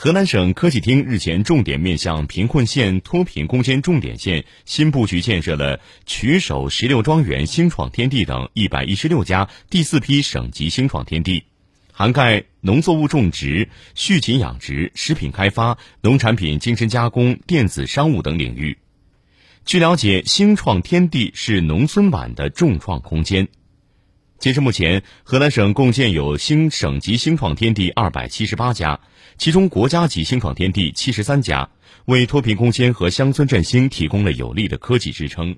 河南省科技厅日前重点面向贫困县、脱贫攻坚重点县新布局建设了曲首十六庄园新创天地等一百一十六家第四批省级新创天地，涵盖农作物种植、畜禽养殖、食品开发、农产品精深加工、电子商务等领域。据了解，新创天地是农村版的众创空间。截至目前，河南省共建有新省级新创天地二百七十八家，其中国家级新创天地七十三家，为脱贫攻坚和乡村振兴提供了有力的科技支撑。